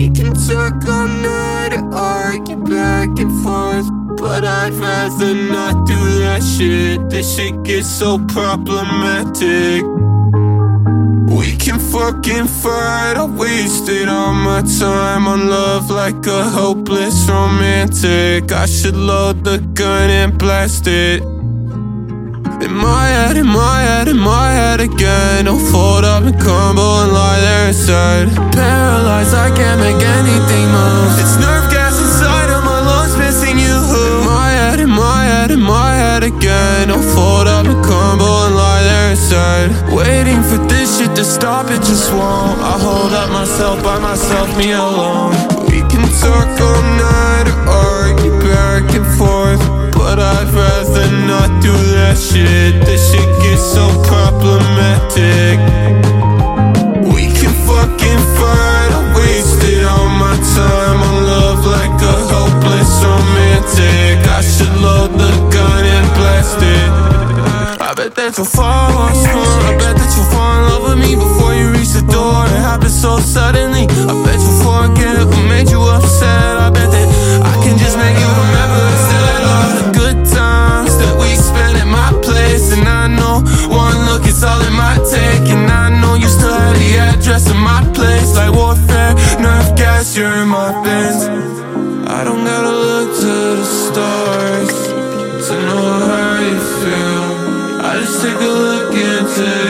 We can talk all night or argue back and forth. But I'd rather not do that shit. This shit gets so problematic. We can fucking fight. I wasted all my time on love like a hopeless romantic. I should load the gun and blast it. In my head, in my head, in my head again. I'll fold up and crumble and lie there inside. Paralyzed, I can't make anything move. It's nerve gas inside of my lungs, missing you. In my head, in my head, in my head again. I'll fold up and crumble and lie there inside. Waiting for this shit to stop, it just won't. I hold up myself by myself, me alone. We can talk so problematic. We can fucking fight. I wasted all my time on love like a hopeless romantic. I should load the gun and blast it. I bet that you'll fall asleep. I bet that you'll fall in love with me before you reach the door. It happened so suddenly. Is all it might take. And I know you still have the address of my place. Like warfare, nerve gas, you're in my bins. I don't gotta look to the stars to know how you feel. I just take a look into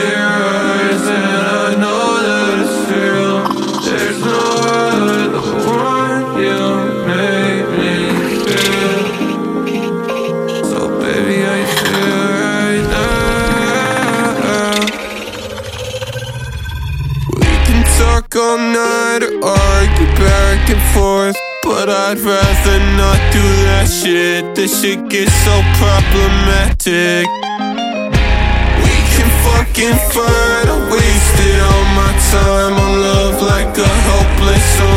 all night or argue back and forth. But I'd rather not do that shit. This shit gets so problematic. We can fucking fight. I wasted all my time on love like a hopeless.